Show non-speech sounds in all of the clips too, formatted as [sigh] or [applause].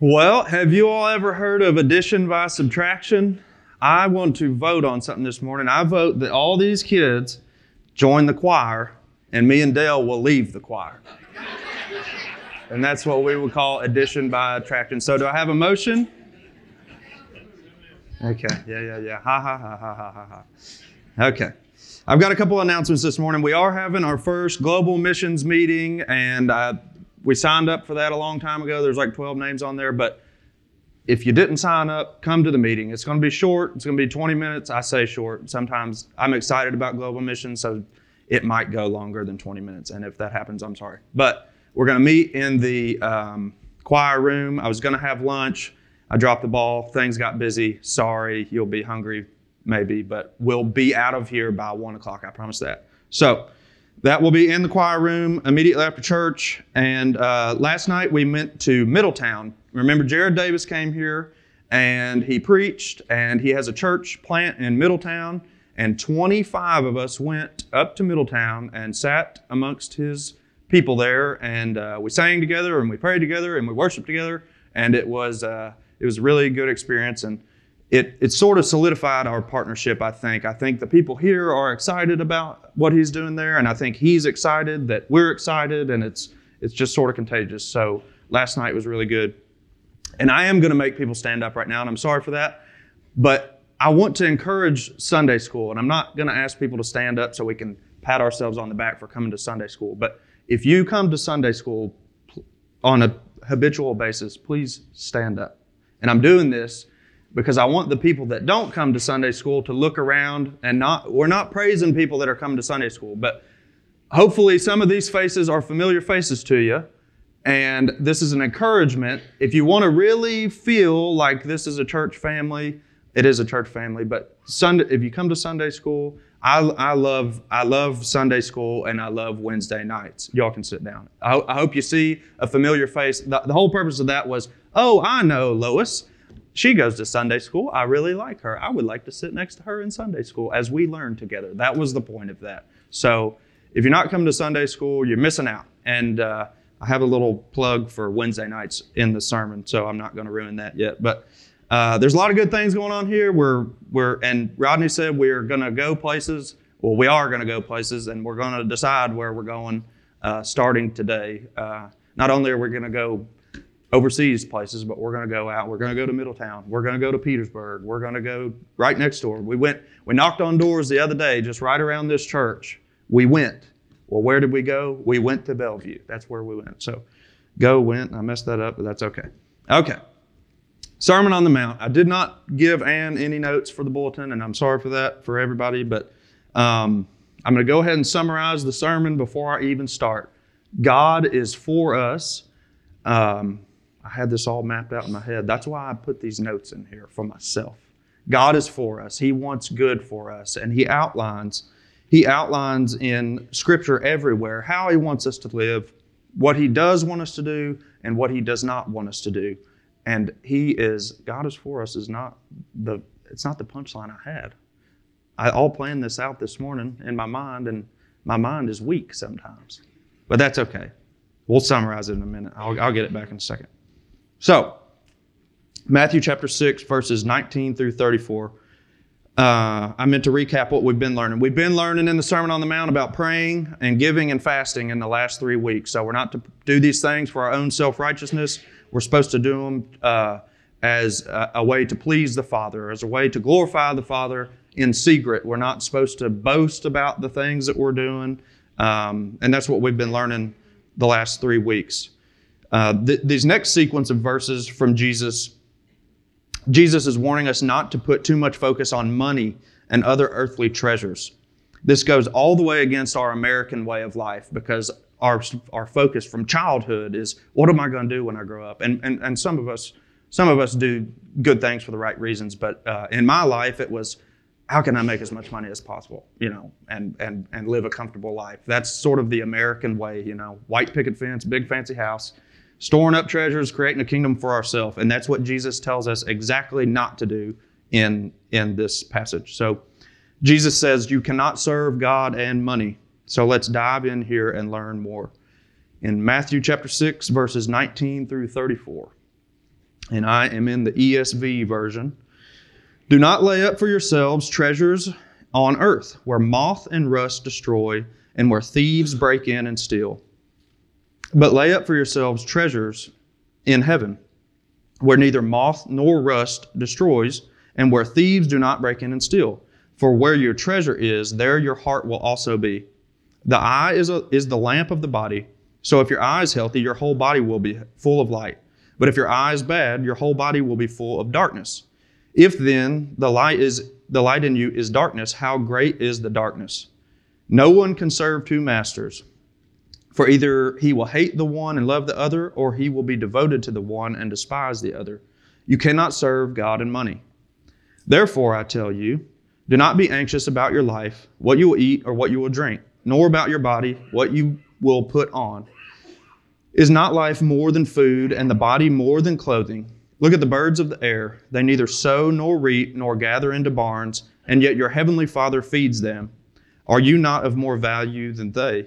Well, have you all ever heard of addition by subtraction? I want to vote on something this morning. I vote that all these kids join the choir and me and Dale will leave the choir. and that's what we would call addition by subtraction. So, do I have a motion? Okay, yeah, yeah, yeah. Ha ha ha ha ha ha. Okay. I've got a couple announcements this morning. We are having our first global missions meeting, and we signed up for that a long time ago. There's like 12 names on there, but if you didn't sign up, come to the meeting. It's going to be short. It's going to be 20 minutes. I say short. Sometimes I'm excited about global missions, so it might go longer than 20 minutes. And if that happens, I'm sorry. But we're going to meet in the um, choir room. I was going to have lunch. I dropped the ball. Things got busy. Sorry. You'll be hungry, maybe, but we'll be out of here by one o'clock. I promise that. So that will be in the choir room immediately after church. And uh, last night we went to Middletown. Remember, Jared Davis came here and he preached, and he has a church plant in Middletown. And 25 of us went up to Middletown and sat amongst his people there, and uh, we sang together, and we prayed together, and we worshiped together, and it was uh, it was a really good experience, and it it sort of solidified our partnership. I think I think the people here are excited about what he's doing there, and I think he's excited that we're excited, and it's it's just sort of contagious. So last night was really good, and I am going to make people stand up right now, and I'm sorry for that, but I want to encourage Sunday school, and I'm not going to ask people to stand up so we can pat ourselves on the back for coming to Sunday school. But if you come to Sunday school on a habitual basis, please stand up. And I'm doing this because I want the people that don't come to Sunday school to look around and not, we're not praising people that are coming to Sunday school, but hopefully some of these faces are familiar faces to you. And this is an encouragement. If you want to really feel like this is a church family, it is a church family. But Sunday, if you come to Sunday school, I, I love I love Sunday school and I love Wednesday nights. Y'all can sit down. I, I hope you see a familiar face. The, the whole purpose of that was, oh, I know Lois. She goes to Sunday school. I really like her. I would like to sit next to her in Sunday school as we learn together. That was the point of that. So if you're not coming to Sunday school, you're missing out. And uh, I have a little plug for Wednesday nights in the sermon, so I'm not going to ruin that yet. But uh, there's a lot of good things going on here. We're we're and Rodney said we're going to go places. Well, we are going to go places, and we're going to decide where we're going uh, starting today. Uh, not only are we going to go overseas places, but we're going to go out. We're going to go to Middletown. We're going to go to Petersburg. We're going to go right next door. We went. We knocked on doors the other day, just right around this church. We went. Well, where did we go? We went to Bellevue. That's where we went. So, go went. I messed that up, but that's okay. Okay. Sermon on the Mount. I did not give Ann any notes for the bulletin, and I'm sorry for that for everybody, but um, I'm going to go ahead and summarize the sermon before I even start. God is for us. Um, I had this all mapped out in my head. That's why I put these notes in here for myself. God is for us. He wants good for us, and He outlines. He outlines in Scripture everywhere how He wants us to live, what He does want us to do, and what He does not want us to do. And he is, God is for us is not the, it's not the punchline I had. I all planned this out this morning in my mind, and my mind is weak sometimes. But that's okay. We'll summarize it in a minute. I'll, I'll get it back in a second. So, Matthew chapter 6, verses 19 through 34. Uh, I meant to recap what we've been learning. We've been learning in the Sermon on the Mount about praying and giving and fasting in the last three weeks. So, we're not to do these things for our own self righteousness we're supposed to do them uh, as a, a, way to please the Father, as a way to glorify the Father in secret. We're not supposed to boast about the things that we're doing. Um, and that's what we've been learning the last three weeks. Uh, th- these next sequence of verses from Jesus, Jesus is warning us not to put too much focus on money and other earthly treasures. This goes all the way against our American way of life because our, our focus from childhood is what am I going to do when I grow up? And, and, and some of us, some of us do good things for the right reasons, but uh, in my life, it was how can I make as much money as possible, you know, and, and, and live a comfortable life. That's sort of the American way, you know, white picket fence, big fancy house, storing up treasures, creating a kingdom for ourselves. And that's what Jesus tells us exactly not to do in, in this passage. So Jesus says, You cannot serve God and money. So let's dive in here and learn more. In Matthew chapter 6, verses 19 through 34. and I am in the ESV version. Do not lay up for yourselves treasures on earth, where moth and rust destroy, and where thieves break in and steal. But lay up for yourselves treasures in heaven, where neither moth nor rust destroys, and where thieves do not break in and steal. For where your treasure is, there your heart will also be. The eye is, a, is the lamp of the body. So if your eye is healthy, your whole body will be full of light. But if your eye is bad, your whole body will be full of darkness. If then the light is the light in you is darkness, how great is the darkness? No one can serve two masters. For either he will hate the one and love the other, or he will be devoted to the one and despise the other. You cannot serve God and money. Therefore, I tell you, do not be anxious about your life, what you will eat or what you will drink, nor about your body, what you will put on. Is not life more than food, and the body more than clothing? Look at the birds of the air. They neither sow nor reap nor gather into barns, and yet your heavenly Father feeds them. Are you not of more value than they?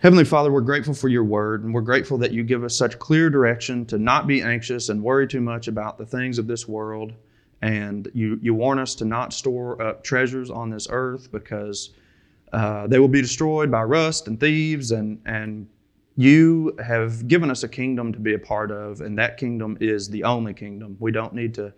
Heavenly Father, we're grateful for your word, and we're grateful that you give us such clear direction to not be anxious and worry too much about the things of this world. And you, you warn us to not store up treasures on this earth because uh, they will be destroyed by rust and thieves and, and you have given us a kingdom to be a part of, and that kingdom is the only kingdom. We don't need to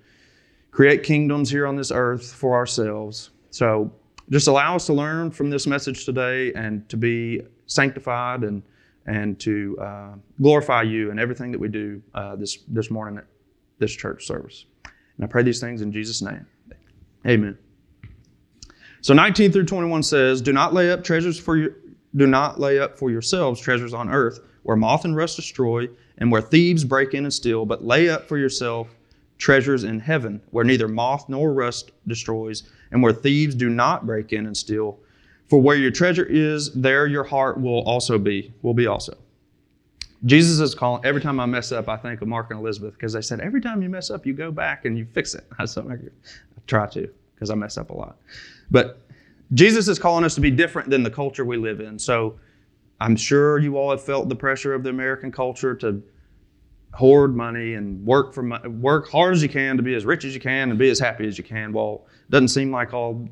create kingdoms here on this earth for ourselves. So just allow us to learn from this message today and to be sanctified and and to uh, glorify you in everything that we do uh, this this morning at this church service. And I pray these things in Jesus' name. Amen. So 19 through 21 says, "Do not lay up treasures for your do not lay up for yourselves treasures on earth, where moth and rust destroy, and where thieves break in and steal, but lay up for yourself treasures in heaven, where neither moth nor rust destroys, and where thieves do not break in and steal. For where your treasure is, there your heart will also be, will be also. Jesus is calling, every time I mess up, I think of Mark and Elizabeth, because they said, every time you mess up, you go back and you fix it. [laughs] I, I try to, because I mess up a lot. But Jesus is calling us to be different than the culture we live in. So I'm sure you all have felt the pressure of the American culture to hoard money and work for work hard as you can to be as rich as you can and be as happy as you can. Well, it doesn't seem like all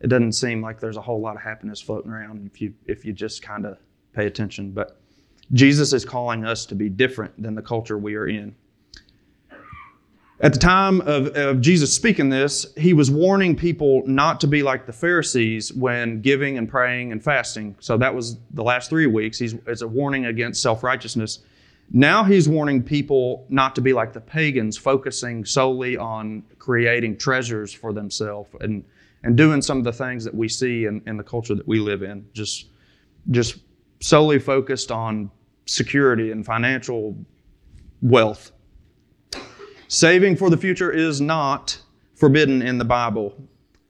it doesn't seem like there's a whole lot of happiness floating around if you if you just kind of pay attention. But Jesus is calling us to be different than the culture we are in. At the time of, of, Jesus speaking this, he was warning people not to be like the Pharisees when giving and praying and fasting. So that was the last three weeks. He's, it's a warning against self righteousness. Now he's warning people not to be like the pagans, focusing solely on creating treasures for themselves and, and doing some of the things that we see in, in the culture that we live in. Just, just solely focused on security and financial wealth Saving for the future is not forbidden in the Bible.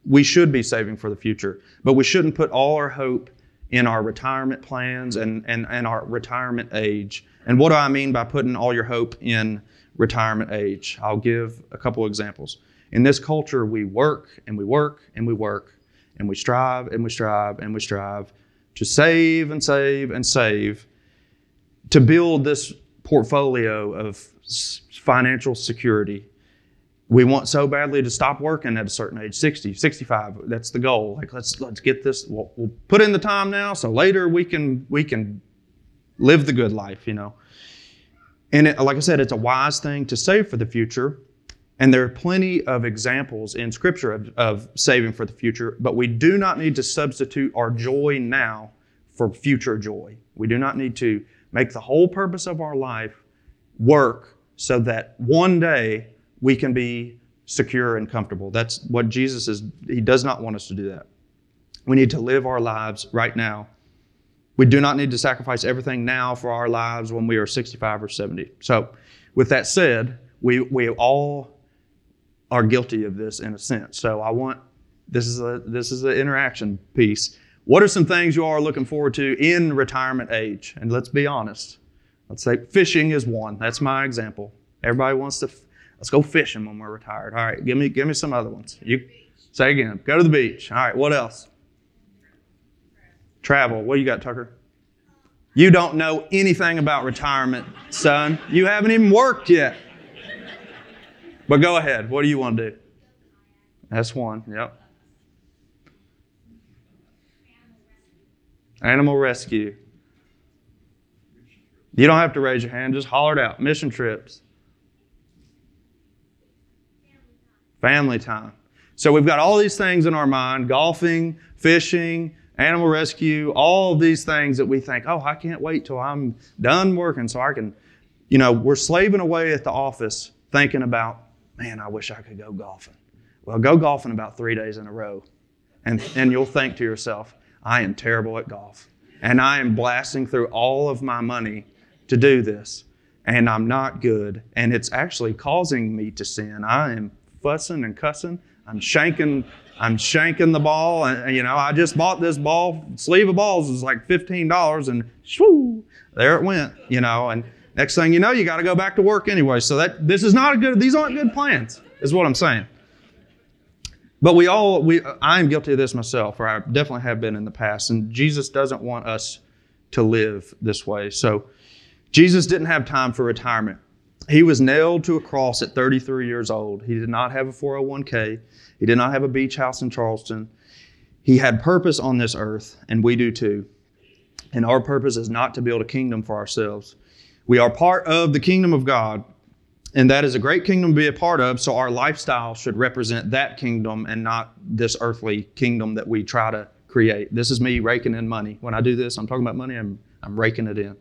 We should be saving for the future, but we shouldn't put all our hope in our retirement plans and, and, and our retirement age. And what do I mean by putting all your hope in retirement age? I'll give a couple examples. In this culture, we work and we work and we work and we strive and we strive and we strive to save and save and save to build this portfolio of financial security. We want so badly to stop working at a certain age, 60, 65. That's the goal. Like let's let's get this. We'll, we'll put in the time now, so later we can we can live the good life, you know. And it, like I said, it's a wise thing to save for the future, And there are plenty of examples in Scripture of, of saving for the future, but we do not need to substitute our joy now for future joy. We do not need to make the whole purpose of our life work so that one day we can be secure and comfortable. That's what Jesus is. He does not want us to do that. We need to live our lives right now. We do not need to sacrifice everything now for our lives when we are 65 or 70. So, with that said, we, we all are guilty of this in a sense. So, I want this is a this is an interaction piece. What are some things you are looking forward to in retirement age? And let's be honest. Let's say fishing is one. That's my example. Everybody wants to let's go fishing when we're retired. All right, give me give me some other ones. You say again. Go to the beach. All right, what else? Travel. What you got, Tucker? You don't know anything about retirement, son. You haven't even worked yet. But go ahead. What do you want to do? That's one. Yep. Animal rescue. You don't have to raise your hand, just holler it out. Mission trips. Family time. So we've got all these things in our mind golfing, fishing, animal rescue, all these things that we think, oh, I can't wait till I'm done working so I can, you know, we're slaving away at the office thinking about, man, I wish I could go golfing. Well, go golfing about three days in a row. And, and you'll think to yourself, I am terrible at golf. And I am blasting through all of my money to do this. And I'm not good. And it's actually causing me to sin. I am fussing and cussing. I'm shanking I'm shanking the ball, and you know, I just bought this ball. Sleeve of balls was like fifteen dollars, and shoo, there it went. You know, and next thing you know, you got to go back to work anyway. So that this is not a good. These aren't good plans, is what I'm saying. But we all, we, I am guilty of this myself, or I definitely have been in the past. And Jesus doesn't want us to live this way. So Jesus didn't have time for retirement. He was nailed to a cross at 33 years old. He did not have a 401k. He did not have a beach house in Charleston. He had purpose on this earth, and we do too. And our purpose is not to build a kingdom for ourselves. We are part of the kingdom of God, and that is a great kingdom to be a part of, so our lifestyle should represent that kingdom and not this earthly kingdom that we try to create. This is me raking in money. When I do this, I'm talking about money, I'm, I'm raking it in.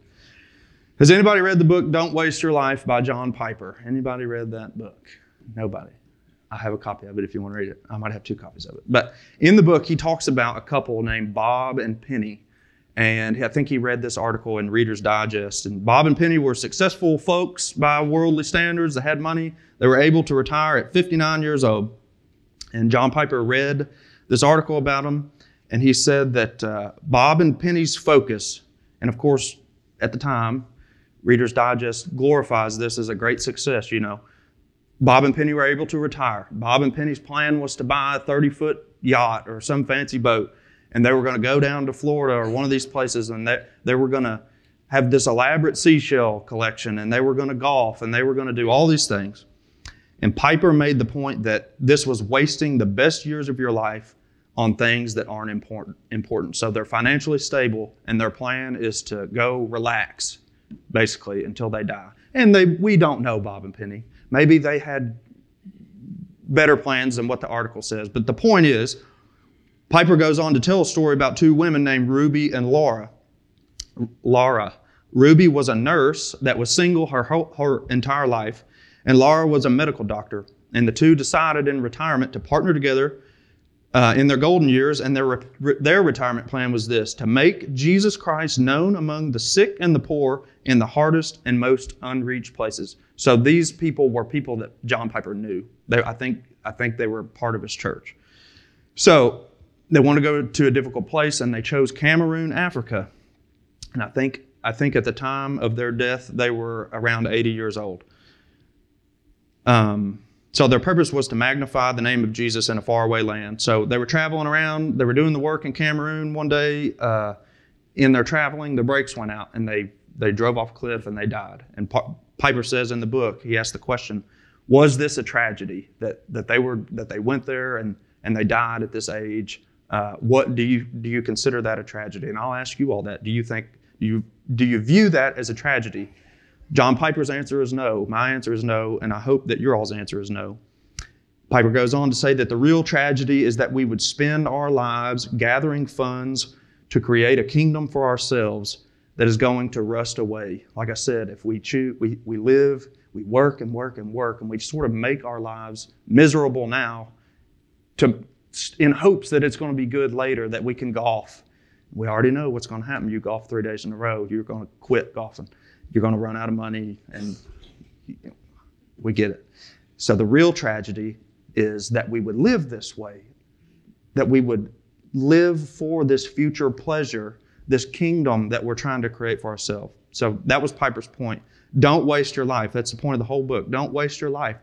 Has anybody read the book Don't Waste Your Life by John Piper? Anybody read that book? Nobody. I have a copy of it if you want to read it. I might have two copies of it. But in the book, he talks about a couple named Bob and Penny. And I think he read this article in Reader's Digest. And Bob and Penny were successful folks by worldly standards. They had money. They were able to retire at 59 years old. And John Piper read this article about them. And he said that uh, Bob and Penny's focus, and of course, at the time, Reader's Digest glorifies this as a great success, you know. Bob and Penny were able to retire. Bob and Penny's plan was to buy a 30 foot yacht or some fancy boat, and they were going to go down to Florida or one of these places, and they, they were going to have this elaborate seashell collection, and they were going to golf, and they were going to do all these things. And Piper made the point that this was wasting the best years of your life on things that aren't important. important. So they're financially stable, and their plan is to go relax basically, until they die. And they, we don't know Bob and Penny. Maybe they had better plans than what the article says. But the point is, Piper goes on to tell a story about two women named Ruby and Laura. Laura. Ruby was a nurse that was single her, her entire life, and Laura was a medical doctor. And the two decided in retirement to partner together uh, in their golden years, and their, re- their retirement plan was this to make Jesus Christ known among the sick and the poor in the hardest and most unreached places. So these people were people that John Piper knew. They, I, think, I think they were part of his church. So they wanted to go to a difficult place, and they chose Cameroon, Africa. And I think, I think at the time of their death, they were around 80 years old. Um, so their purpose was to magnify the name of Jesus in a faraway land. So they were traveling around. They were doing the work in Cameroon one day. Uh, in their traveling, the brakes went out and they they drove off a cliff and they died. And Piper says in the book, he asked the question, "Was this a tragedy that that they were that they went there and and they died at this age? Uh, what do you do you consider that a tragedy?" And I'll ask you all that. Do you think do you do you view that as a tragedy? John Piper's answer is no. My answer is no, and I hope that your all's answer is no. Piper goes on to say that the real tragedy is that we would spend our lives gathering funds to create a kingdom for ourselves that is going to rust away. Like I said, if we choose, we, we live, we work and work and work, and we sort of make our lives miserable now to, in hopes that it's going to be good later, that we can golf. We already know what's going to happen. You golf three days in a row, you're going to quit golfing. You're going to run out of money, and we get it. So the real tragedy is that we would live this way, that we would live for this future pleasure, this kingdom that we're trying to create for ourselves. So that was Piper's point. Don't waste your life. That's the point of the whole book. Don't waste your life.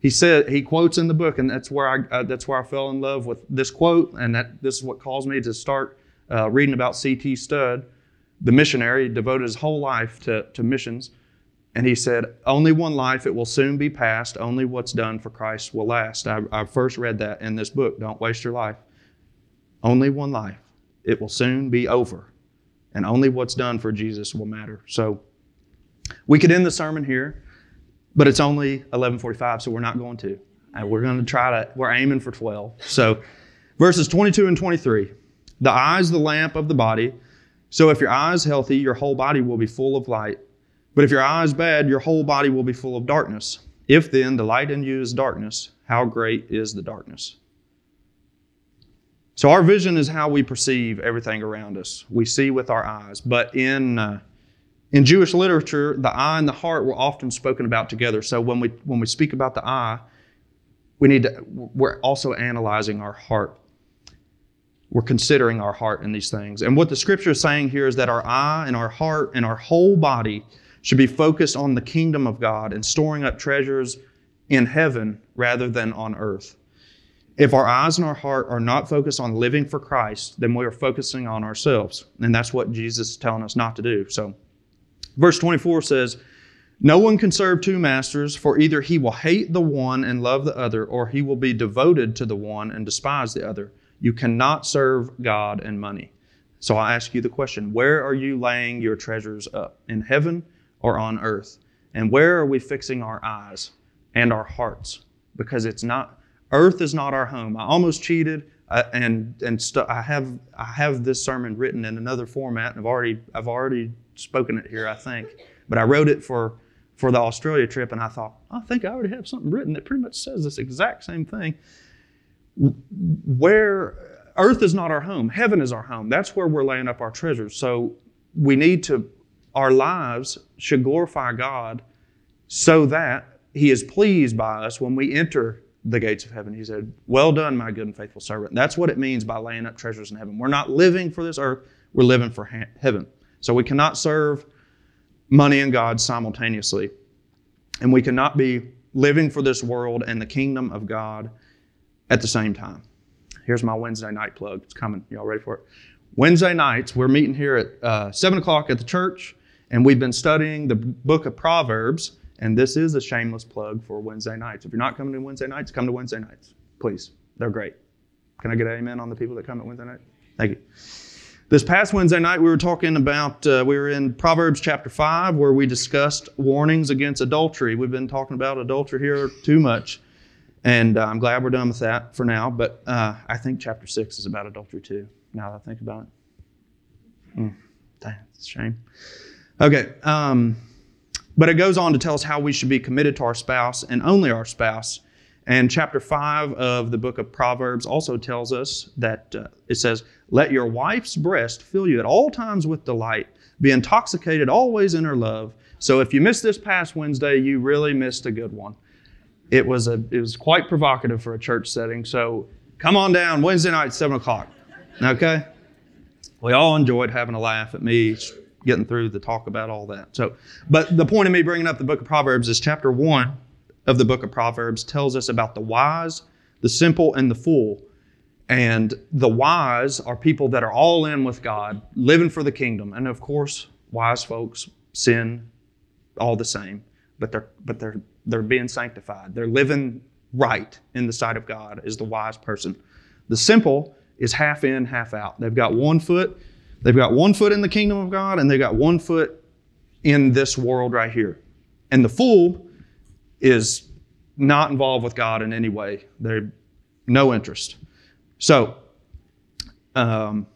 He said he quotes in the book, and that's where I uh, that's where I fell in love with this quote, and that this is what caused me to start uh, reading about C.T. Studd, the missionary, devoted his whole life to, to missions. And he said, Only one life, it will soon be past. Only what's done for Christ will last. I, I first read that in this book. Don't waste your life. Only one life, it will soon be over. And only what's done for Jesus will matter. So we could end the sermon here, but it's only 11:45, so we're not going to. And we're going to try to. We're aiming for 12. So verses 22 and 23. The eye is the lamp of the body. So if your eye is healthy, your whole body will be full of light. But if your eye is bad, your whole body will be full of darkness. If then the light in you is darkness, how great is the darkness? So our vision is how we perceive everything around us. We see with our eyes. But in uh, in Jewish literature, the eye and the heart were often spoken about together. So when we when we speak about the eye, we need to we're also analyzing our heart. We're considering our heart in these things. And what the scripture is saying here is that our eye and our heart and our whole body should be focused on the kingdom of God and storing up treasures in heaven rather than on earth. If our eyes and our heart are not focused on living for Christ, then we are focusing on ourselves. And that's what Jesus is telling us not to do. So, verse 24 says, No one can serve two masters, for either he will hate the one and love the other, or he will be devoted to the one and despise the other. You cannot serve God and money. So I ask you the question where are you laying your treasures up? In heaven or on earth? And where are we fixing our eyes and our hearts? Because it's not, earth is not our home. I almost cheated. Uh, and and st- I have I have this sermon written in another format. And I've already I've already spoken it here, I think. But I wrote it for for the Australia trip, and I thought I think I already have something written that pretty much says this exact same thing. Where Earth is not our home, heaven is our home. That's where we're laying up our treasures. So we need to our lives should glorify God so that He is pleased by us when we enter the gates of heaven. He said, Well done, my good and faithful servant. That's what it means by laying up treasures in heaven. We're not living for this earth, we're living for ha- heaven. So we cannot serve money and God simultaneously. And we cannot be living for this world and the kingdom of God at the same time. Here's my Wednesday night plug. It's coming. Y'all ready for it? Wednesday nights, we're meeting here at uh, 7 o'clock at the church. And we've been studying the book of Proverbs, and this is a shameless plug for Wednesday nights. If you're not coming to Wednesday nights, come to Wednesday nights, please. They're great. Can I get an amen on the people that come at Wednesday night? Thank you. This past Wednesday night, we were talking about, uh, we were in Proverbs chapter 5, where we discussed warnings against adultery. We've been talking about adultery here too much, and uh, I'm glad we're done with that for now. But uh, I think chapter 6 is about adultery too, now that I think about it. Mm, that's a shame. Okay. Um, but it goes on to tell us how we should be committed to our spouse and only our spouse. And chapter 5 of the book of Proverbs also tells us that uh, it says, Let your wife's breast fill you at all times with delight, be intoxicated always in her love. So if you missed this past Wednesday, you really missed a good one. It was, a, it was quite provocative for a church setting. So come on down Wednesday night, 7 o'clock. Okay? We all enjoyed having a laugh at me getting through the talk about all that. So, but the point of me bringing up the book of Proverbs is chapter one of the book of Proverbs tells us about the wise, the simple, and the fool. And the wise are people that are all in with God, living for the kingdom. And of course, wise folks sin all the same, but they're but they're they're being sanctified. They're living right in the sight of God is the wise person. The simple is half in, half out. They've got one foot They've got one foot in the kingdom of God and they've got one foot in this world right here. And the fool is not involved with God in any way. They're no interest. So, um,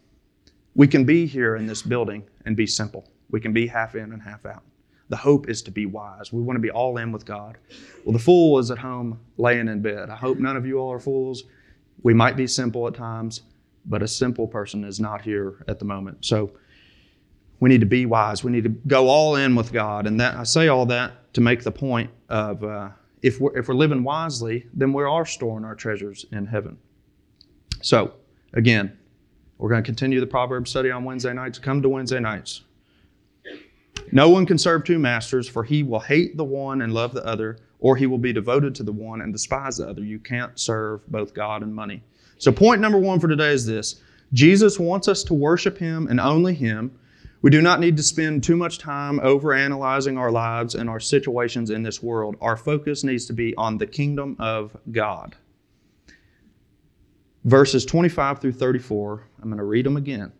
we can be here in this building and be simple. We can be half in and half out. The hope is to be wise. We want to be all in with God. Well, the fool is at home laying in bed. I hope none of you all are fools. We might be simple at times, but a simple person is not here at the moment. So we need to be wise. We need to go all in with God. And that I say all that to make the point of uh, if we're if we're living wisely, then we are storing our treasures in heaven. So again, we're going to continue the Proverbs study on Wednesday nights. Come to Wednesday nights. No one can serve two masters, for he will hate the one and love the other, or he will be devoted to the one and despise the other. You can't serve both God and money. So, point number one for today is this Jesus wants us to worship him and only him. We do not need to spend too much time over analyzing our lives and our situations in this world. Our focus needs to be on the kingdom of God verses 25 through 34. I'm going to read them again.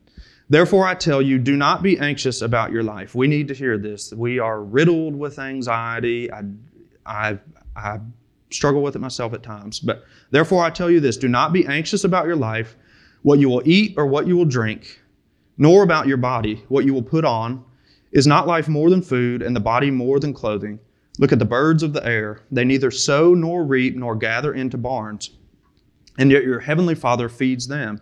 Therefore, I tell you, do not be anxious about your life. We need to hear this. We are riddled with anxiety. I, I, I struggle with it myself at times. But therefore, I tell you this do not be anxious about your life, what you will eat or what you will drink, nor about your body, what you will put on. Is not life more than food, and the body more than clothing? Look at the birds of the air. They neither sow nor reap nor gather into barns and yet your heavenly Father feeds them.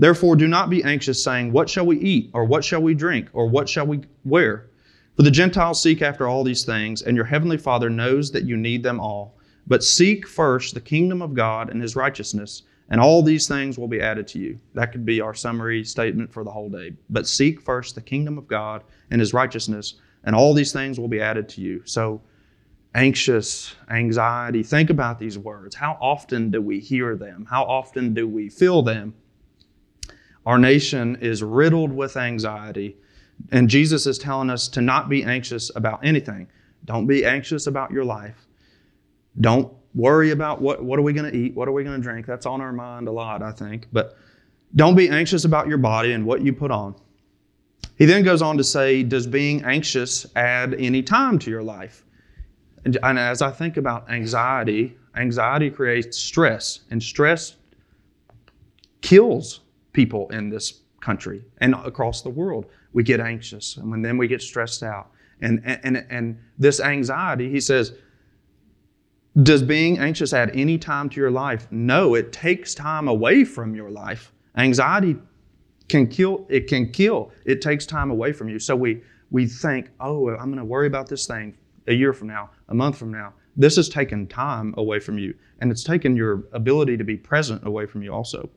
Therefore, do not be anxious, saying, What shall we eat? Or what shall we drink? Or what shall we wear? For the Gentiles seek after all these things, and your heavenly Father knows that you need them all. But seek first the kingdom of God and his righteousness, and all these things will be added to you. That could be our summary statement for the whole day. But seek first the kingdom of God and his righteousness, and all these things will be added to you. So, anxious, anxiety. Think about these words. How often do we hear them? How often do we feel them? Our nation is riddled with anxiety, and Jesus is telling us to not be anxious about anything. Don't be anxious about your life. Don't worry about what, what are we going to eat? What are we going to drink? That's on our mind a lot, I think. But don't be anxious about your body and what you put on. He then goes on to say, Does being anxious add any time to your life? And, as I think about anxiety, anxiety creates stress, and stress kills people in this country and across the world. We get anxious, and then we get stressed out. And, and, and this anxiety, he says, does being anxious add any time to your life? No, it takes time away from your life. Anxiety can kill, it can kill. It takes time away from you. So we, we think, oh, I'm going to worry about this thing a year from now, a month from now. This has taken time away from you, and it's taken your ability to be present away from you also.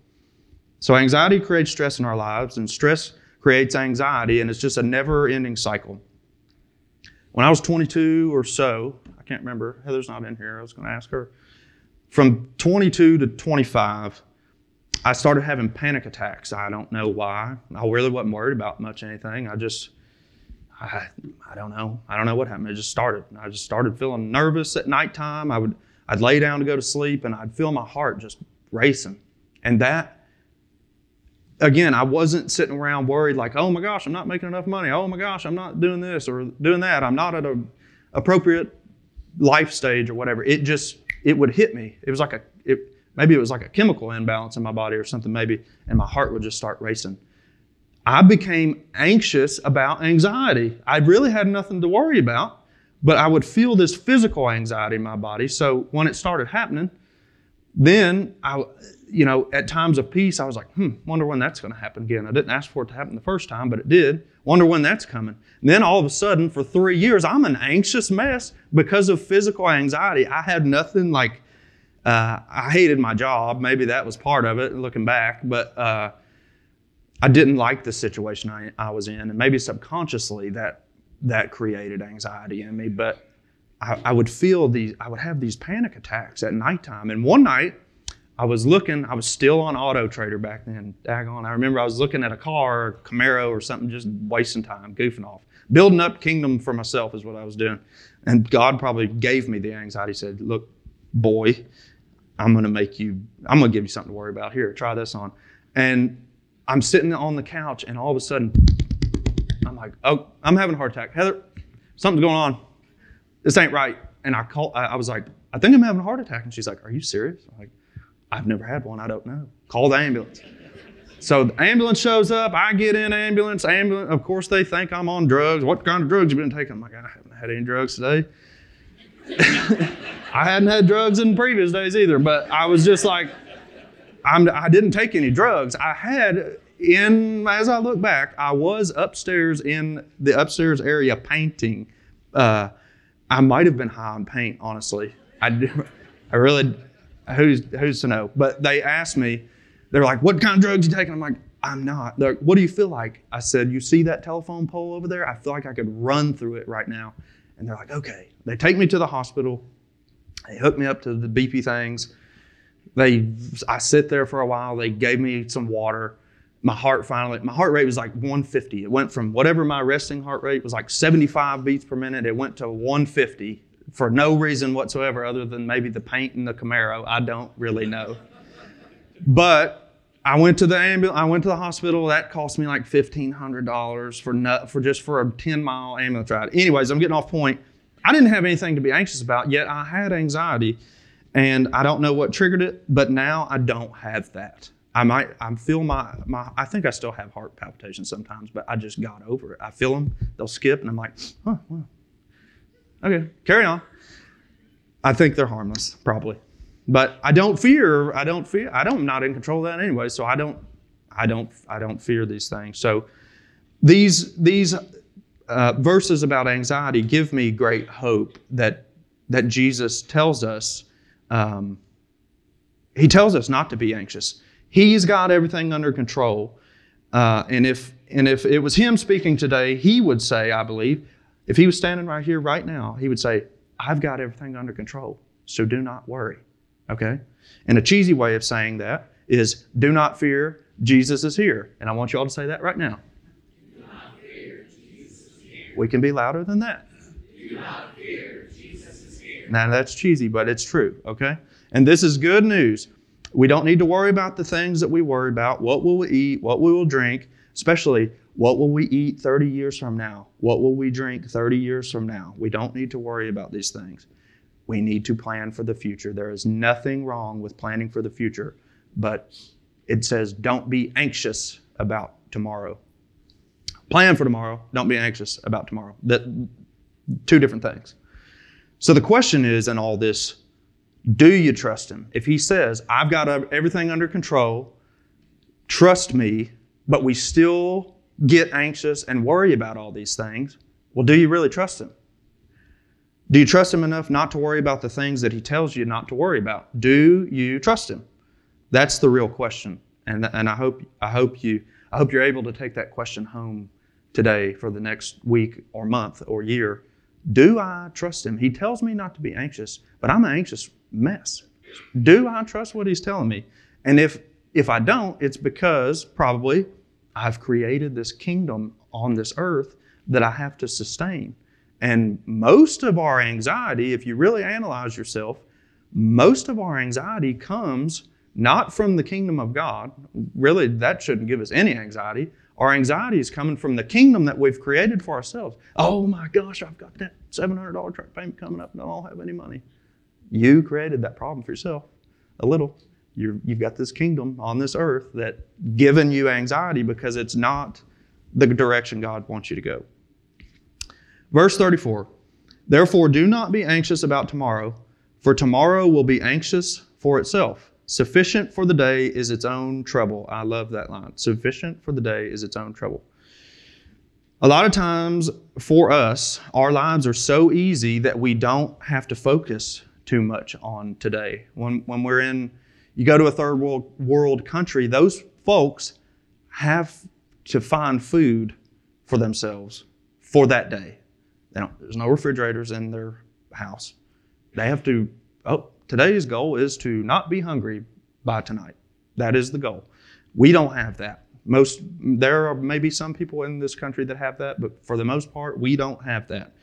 So, anxiety creates stress in our lives, and stress creates anxiety, and it's just a never ending cycle. When I was 22 or so, I can't remember, Heather's not in here, I was going to ask her. From 22 to 25, I started having panic attacks. I don't know why. I really wasn't worried about much anything. I just I, I don't know. I don't know what happened. It just started. I just started feeling nervous at nighttime. I would I'd lay down to go to sleep and I'd feel my heart just racing. And that again, I wasn't sitting around worried like, oh my gosh, I'm not making enough money. Oh my gosh, I'm not doing this or doing that. I'm not at a appropriate life stage or whatever. It just it would hit me. It was like a it maybe it was like a chemical imbalance in my body or something maybe, and my heart would just start racing. I became anxious about anxiety. I really had nothing to worry about, but I would feel this physical anxiety in my body. So when it started happening, then I, you know, at times of peace, I was like, hmm, wonder when that's going to happen again. I didn't ask for it to happen the first time, but it did. Wonder when that's coming. And then all of a sudden, for three years, I'm an anxious mess because of physical anxiety. I had nothing like, uh, I hated my job. Maybe that was part of it looking back, but, uh, I didn't like the situation I, I was in, and maybe subconsciously that that created anxiety in me. But I, I would feel these, I would have these panic attacks at nighttime. And one night, I was looking, I was still on Auto Trader back then. Daggone. I remember I was looking at a car, a Camaro or something, just wasting time, goofing off. Building up kingdom for myself is what I was doing. And God probably gave me the anxiety. Said, Look, boy, I'm to make you, I'm to give you something to worry about. Here, try this on. And I'm sitting on the couch, and all of a sudden, I'm like, Oh, I'm having a heart attack. Heather, something's going on. This ain't right. And I called, I was like, I think I'm having a heart attack. And she's like, Are you serious? I'm like, I've never had one. I don't know. Call the ambulance. So the ambulance shows up. I get in ambulance. Ambulance. Of course, they think I'm on drugs. What kind of drugs you been taking? I'm like, I haven't had any drugs today. [laughs] I hadn't had drugs in previous days either, but I was just like, I'm, I didn't take any drugs. I had in as I look back, I was upstairs in the upstairs area painting. Uh, I might have been high on paint, honestly. I, I really who's who's to know? But they asked me, they're like, "What kind of drugs you taking?" I'm like, "I'm not." They're like, "What do you feel like?" I said, "You see that telephone pole over there? I feel like I could run through it right now." And they're like, "Okay." They take me to the hospital. They hook me up to the BP things. They, I sit there for a while. They gave me some water. My heart finally, my heart rate was like 150. It went from whatever my resting heart rate was like 75 beats per minute. It went to 150 for no reason whatsoever other than maybe the paint in the Camaro. I don't really know. But I went to the ambulance. I went to the hospital. That cost me like fifteen hundred dollars for nut, for just for a ten mile ambulance ride. Anyways, I'm getting off point. I didn't have anything to be anxious about yet. I had anxiety, and I don't know what triggered it. But now I don't have that. I might. I feel my my. I think I still have heart palpitations sometimes, but I just got over it. I feel them. They'll skip, and I'm like, huh, well, Okay, carry on. I think they're harmless, probably. But I don't fear, I don't fear, I don't, not in control of that anyway, so I don't, I don't, I don't fear these things. So these, these uh, verses about anxiety give me great hope that, that Jesus tells us, um, he tells us not to be anxious. He's got everything under control. Uh, and if and if it was him speaking today, he would say, I believe, if he was standing right here right now, he would say, I've got everything under control, so do not worry. Okay? And a cheesy way of saying that is, do not fear, Jesus is here. And I want you all to say that right now. Do not fear, Jesus is here. we can be louder than that. Do not fear, Jesus is here. now that's cheesy, but it's true, okay? And this is good news. We don't need to worry about the things that we worry about. What will we eat? What will we will drink? Especially what will we eat 30 years from now? What will we drink 30 years from now? We don't need to worry about these things. We need to plan for the future. There is nothing wrong with planning for the future, but it says don't be anxious about tomorrow. Plan for tomorrow, don't be anxious about tomorrow. That two different things. So the question is in all this, do you trust him? If he says, "I've got everything under control, trust me," but we still get anxious and worry about all these things, well, do you really trust Him? Do you trust Him enough not to worry about the things that He tells you not to worry about? Do you trust Him? That's the real question. And, and I, hope, I, hope you, I hope you're able to take that question home today for the next week or month or year. Do I trust Him? He tells me not to be anxious, but I'm anxious mess. Do I trust what He's telling me? And if, if I don't, it's because probably I've created this kingdom on this earth that I have to sustain. And most of our anxiety, if you really analyze yourself, most of our anxiety comes not from the kingdom of God. Really, that shouldn't give us any anxiety. Our anxiety is coming from the kingdom that we've created for ourselves. Oh my gosh, I've got that $700 truck payment coming up and I don't have any money. You created that problem for yourself a little you have got this kingdom on this earth that given you anxiety because it's not the direction God wants you to go. Verse 34 Therefore, do not be anxious about tomorrow, for tomorrow will be anxious for itself. Sufficient for the day is its own trouble. I love that line. Sufficient for the day is its own trouble. A lot of times for us, our lives are so easy that we don't have to focus too much on today. When, when we're in you go to a third world, world country, those folks have to find food for themselves for that day. there's no refrigerators in their house. They have to, oh, today's goal is to not be hungry by tonight. That is the goal. We don't have that. Most there are maybe some people in this country that have that, but for the most part, we don't have that.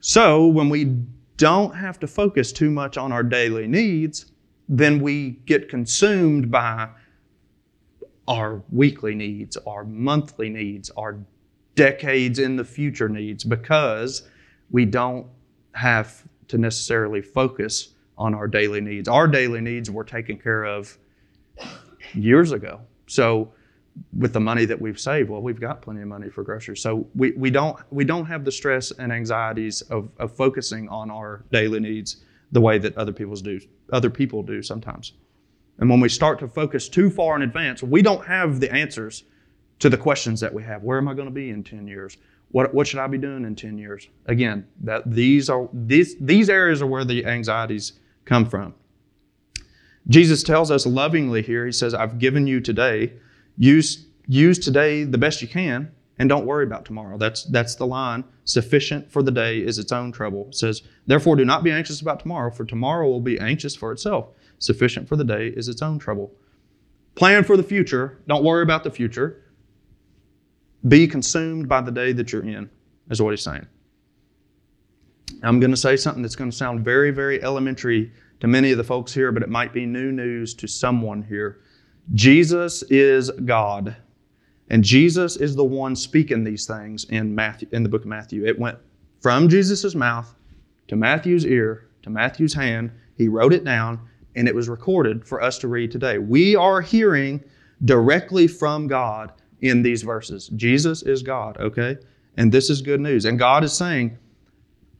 So when we don't have to focus too much on our daily needs, then we get consumed by our weekly needs, our monthly needs, our decades in the future needs because we don't have to necessarily focus on our daily needs. Our daily needs were taken care of years ago. So with the money that we've saved, well, we've got plenty of money for groceries. So we, we don't we don't have the stress and anxieties of, of focusing on our daily needs the way that other people's do other people do sometimes. And when we start to focus too far in advance, we don't have the answers to the questions that we have. Where am I going to be in 10 years? What, what should I be doing in 10 years? Again, that these are these these areas are where the anxieties come from. Jesus tells us lovingly here, he says, I've given you today. Use, use today the best you can and don't worry about tomorrow. That's, that's the line. Sufficient for the day is its own trouble. It says, Therefore, do not be anxious about tomorrow, for tomorrow will be anxious for itself. Sufficient for the day is its own trouble. Plan for the future. Don't worry about the future. Be consumed by the day that you're in, is what he's saying. I'm going to say something that's going to sound very, very elementary to many of the folks here, but it might be new news to someone here. Jesus is God. And Jesus is the one speaking these things in Matthew in the book of Matthew. It went from Jesus' mouth to Matthew's ear to Matthew's hand. He wrote it down and it was recorded for us to read today. We are hearing directly from God in these verses. Jesus is God, okay? And this is good news. And God is saying,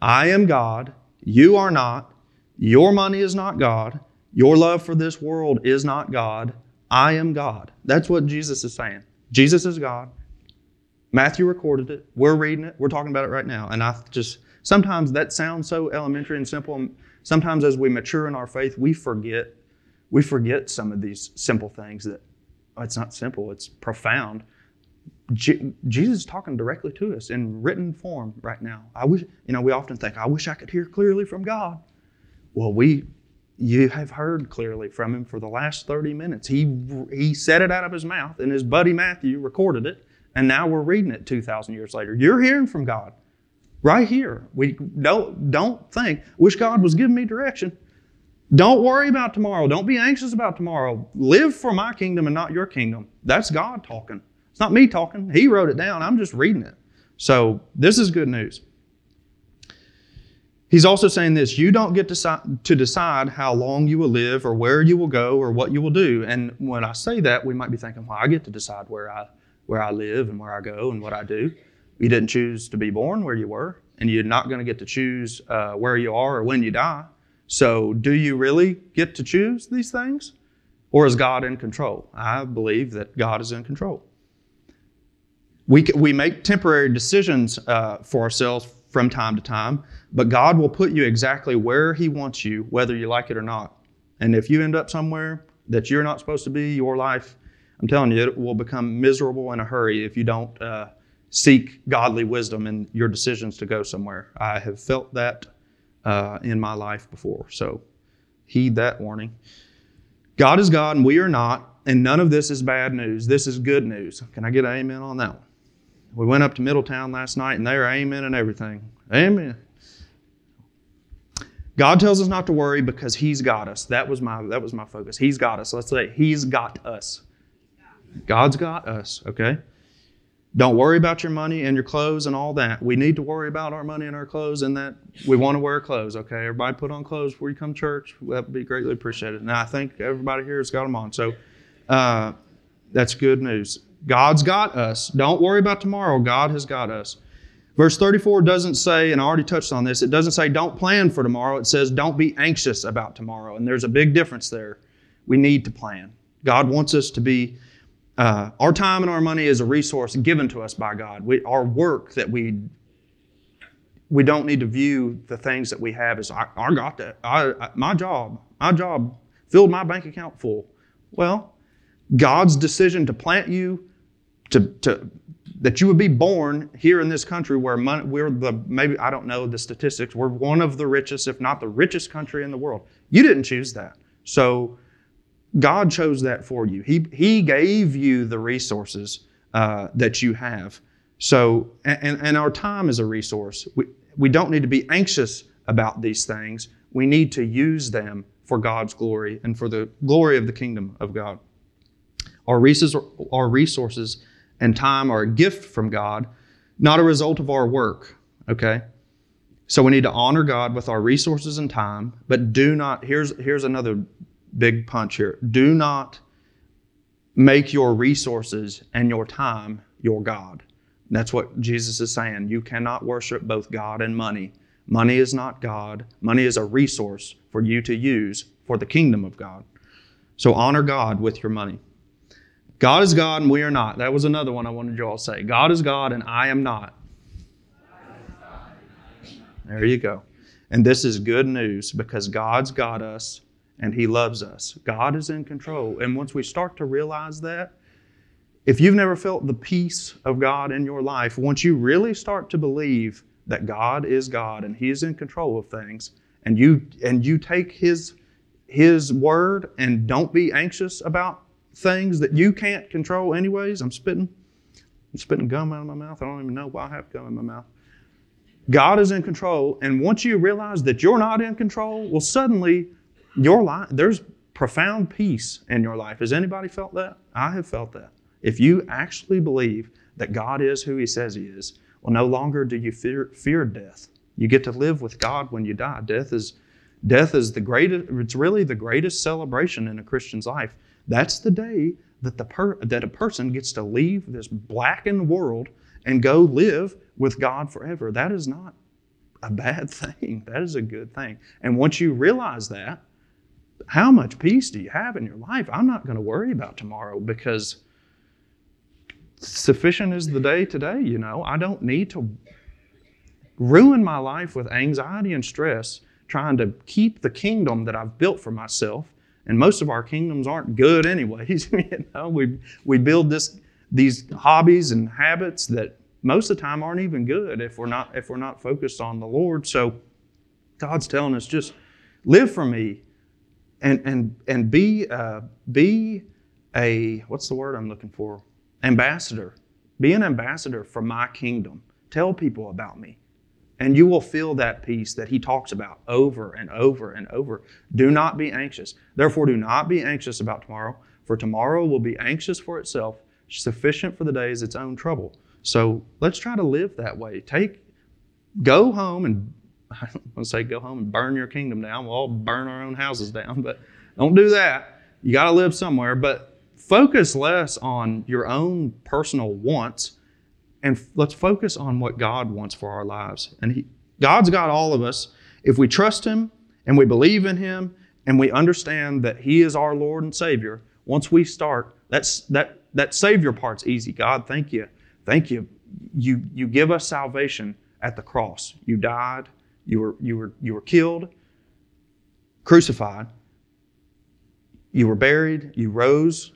I am God, you are not, your money is not God. Your love for this world is not God. I am God. That's what Jesus is saying. Jesus is God. Matthew recorded it. We're reading it. We're talking about it right now. And I just, sometimes that sounds so elementary and simple. Sometimes as we mature in our faith, we forget, we forget some of these simple things that oh, it's not simple, it's profound. Je- Jesus is talking directly to us in written form right now. I wish, you know, we often think, I wish I could hear clearly from God. Well, we you have heard clearly from him for the last 30 minutes. He he said it out of his mouth and his buddy Matthew recorded it and now we're reading it 2000 years later. You're hearing from God right here. We don't don't think wish God was giving me direction. Don't worry about tomorrow. Don't be anxious about tomorrow. Live for my kingdom and not your kingdom. That's God talking. It's not me talking. He wrote it down. I'm just reading it. So, this is good news. He's also saying this you don't get to decide how long you will live or where you will go or what you will do. And when I say that, we might be thinking, well, I get to decide where I, where I live and where I go and what I do. You didn't choose to be born where you were, and you're not going to get to choose uh, where you are or when you die. So, do you really get to choose these things? Or is God in control? I believe that God is in control. We, we make temporary decisions uh, for ourselves from time to time, but God will put you exactly where He wants you, whether you like it or not. And if you end up somewhere that you're not supposed to be, your life, I'm telling you, it will become miserable in a hurry if you don't uh, seek godly wisdom in your decisions to go somewhere. I have felt that uh, in my life before. So heed that warning. God is God and we are not, and none of this is bad news. This is good news. Can I get an amen on that one? We went up to Middletown last night and they are amen and everything. Amen. God tells us not to worry because He's got us. That was my that was my focus. He's got us. Let's say He's got us. God's got us, okay? Don't worry about your money and your clothes and all that. We need to worry about our money and our clothes and that we want to wear clothes, okay? Everybody put on clothes before you come to church. That would be greatly appreciated. And I think everybody here has got them on. So uh, that's good news. God's got us. Don't worry about tomorrow. God has got us. Verse 34 doesn't say, and I already touched on this, it doesn't say don't plan for tomorrow. It says don't be anxious about tomorrow. And there's a big difference there. We need to plan. God wants us to be, uh, our time and our money is a resource given to us by God. We, our work that we, we don't need to view the things that we have as, I, I got that. I, I, my job, my job filled my bank account full. Well, God's decision to plant you to, to that you would be born here in this country where money, we're the maybe I don't know the statistics. We're one of the richest, if not the richest country in the world. You didn't choose that, so God chose that for you. He He gave you the resources uh, that you have. So and and our time is a resource. We we don't need to be anxious about these things. We need to use them for God's glory and for the glory of the kingdom of God. Our resources, our resources and time are a gift from God, not a result of our work. Okay? So we need to honor God with our resources and time, but do not, here's, here's another big punch here. Do not make your resources and your time your God. That's what Jesus is saying. You cannot worship both God and money. Money is not God. Money is a resource for you to use for the kingdom of God. So honor God with your money. God is God and we are not. That was another one I wanted you all to say. God is God and I am not. There you go. And this is good news because God's got us and He loves us. God is in control. And once we start to realize that, if you've never felt the peace of God in your life, once you really start to believe that God is God and He is in control of things, and you and you take His His word and don't be anxious about things that you can't control anyways. I'm spitting. I'm spitting gum out of my mouth. I don't even know why I have gum in my mouth. God is in control, and once you realize that you're not in control, well, suddenly your life there's profound peace in your life. Has anybody felt that? I have felt that. If you actually believe that God is who He says He is, well, no longer do you fear, fear death. You get to live with God when you die. Death is death is the greatest. It's really the greatest celebration in a Christian's life. That's the day that, the per, that a person gets to leave this blackened world and go live with God forever. That is not a bad [laughs] thing. That is a good thing. And once you realize that, how much peace do you have in your life? I'm not going to worry about tomorrow because sufficient is the day today, you know. I don't need to ruin my life with anxiety and stress trying to keep the kingdom that I've built for myself and most of our kingdoms aren't good anyways. [laughs] you know, we we build this these hobbies and habits that most of the time aren't even good if we're not if we're not focused on the Lord. So God's telling us just live for me and and and be uh, be a what's the word I'm looking for? Ambassador. Be an ambassador for my kingdom. Tell people about me. And you will feel that peace that he talks about over and over and over. Do not be anxious. Therefore, do not be anxious about tomorrow, for tomorrow will be anxious for itself. Sufficient for the day is its own trouble. So let's try to live that way. Take, go home and [laughs] I don't want to say go home and burn your kingdom down. We'll all burn our own houses down, but don't do that. You got to live somewhere. But focus less on your own personal wants and let's focus on what God wants for our lives. And he, God's got all of us. If we trust Him and we believe in Him and we understand that He is our Lord and Savior, once we start, that's that that Savior part's easy. God, thank you, thank you. You you give us salvation at the cross. You died. You were you were you were killed, crucified. You were buried. You rose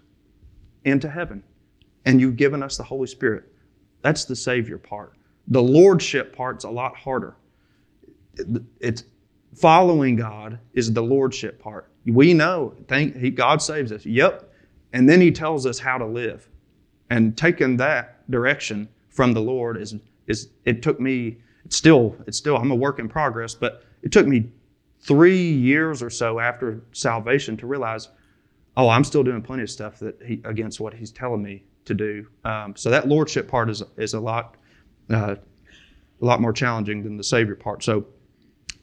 into heaven, and you've given us the Holy Spirit. That's the Savior part. The Lordship part's a lot harder. It's following God is the Lordship part. We know, thank he, God saves us. Yep. And then He tells us how to live. And taking that direction from the Lord is is it took me. It's still it's still I'm a work in progress, but it took me three years or so after salvation to realize, oh, I'm still doing plenty of stuff that he, against what He's telling me to do. Um, so that lordship part is is a lot uh, a lot more challenging than the Savior part. So,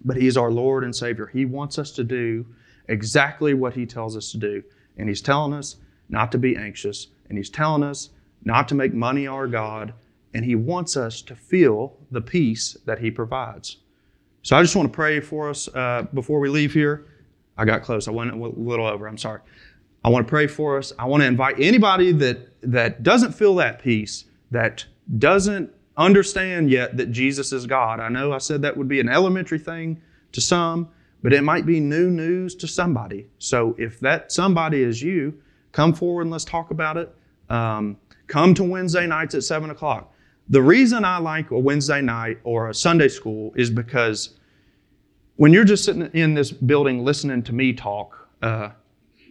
but he's our Lord and Savior. He wants us to do exactly what He tells us to do, and He's telling us not to be anxious, and He's telling us not to make money our God, and He wants us to feel the peace that He provides. So I just want to pray for us uh, before we leave here. I got close. I went a little over. I'm sorry. I want to pray for us. I want to invite anybody that, that doesn't feel that peace, that doesn't understand yet that Jesus is God. I know I said that would be an elementary thing to some, but it might be new news to somebody. So if that somebody is you, come forward and let's talk about it. Um, come to Wednesday nights at 7 o'clock. The reason I like a Wednesday night or a Sunday school is because when you're just sitting in this building listening to me talk, uh,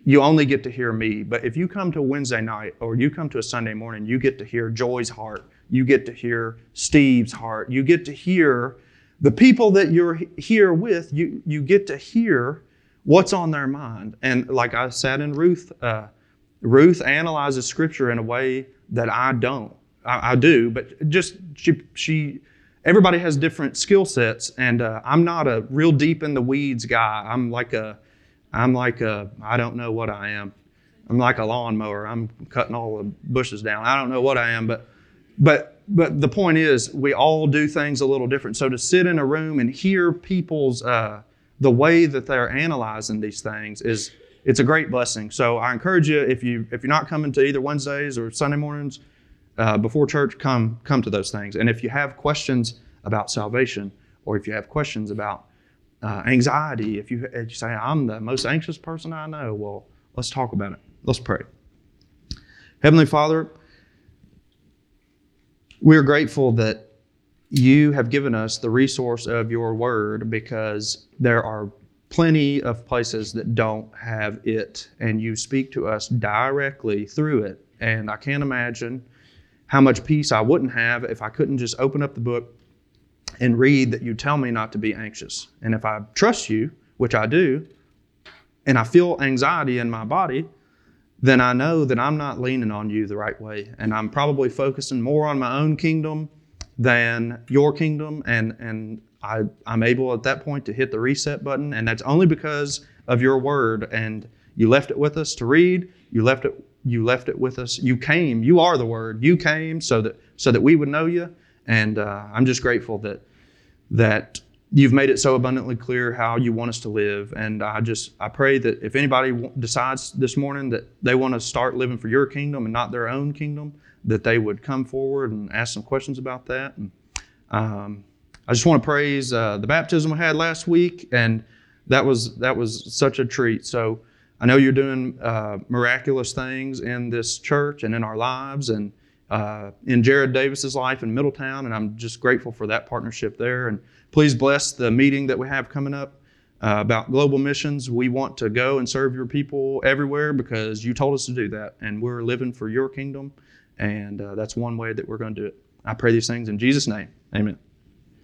you only get to hear me. But if you come to Wednesday night or you come to a Sunday morning, you get to hear Joy's heart. You get to hear Steve's heart. You get to hear the people that you're here with. You you get to hear what's on their mind. And like I said in Ruth, uh, Ruth analyzes Scripture in a way that I don't. I, I do, but just she she. Everybody has different skill sets, and uh, I'm not a real deep in the weeds guy. I'm like a I'm like a, I don't know what I am. I'm like a lawnmower. I'm cutting all the bushes down. I don't know what I am, but but but the point is, we all do things a little different. So to sit in a room and hear people's uh, the way that they're analyzing these things is it's a great blessing. So I encourage you if you if you're not coming to either Wednesdays or Sunday mornings uh, before church, come come to those things. And if you have questions about salvation, or if you have questions about uh, anxiety, if you, if you say, I'm the most anxious person I know, well, let's talk about it. Let's pray. Heavenly Father, we're grateful that you have given us the resource of your word because there are plenty of places that don't have it, and you speak to us directly through it. And I can't imagine how much peace I wouldn't have if I couldn't just open up the book, and read that you tell me not to be anxious. And if I trust you, which I do, and I feel anxiety in my body, then I know that I'm not leaning on you the right way. And I'm probably focusing more on my own kingdom than your kingdom. And, and I, I'm able at that point to hit the reset button. And that's only because of your word. And you left it with us to read. You left it, you left it with us. You came. You are the word. You came so that, so that we would know you. And uh, I'm just grateful that that you've made it so abundantly clear how you want us to live. And i just i pray that if anybody decides this morning that they want to start living for your kingdom and not their own kingdom that they would come forward and ask some questions about that. And um, i just want to praise uh, the baptism we had last week and that was that was such a treat. So i know you're doing uh, miraculous things in this church and in our lives and uh, in Jared Davis's life in Middletown, and I'm just grateful for that partnership there. And please bless the meeting that we have coming up uh, about global missions. We want to go and serve your people everywhere because you told us to do that, and we're living for your kingdom, and uh, that's one way that we're going to do it. I pray these things in Jesus' name. Amen.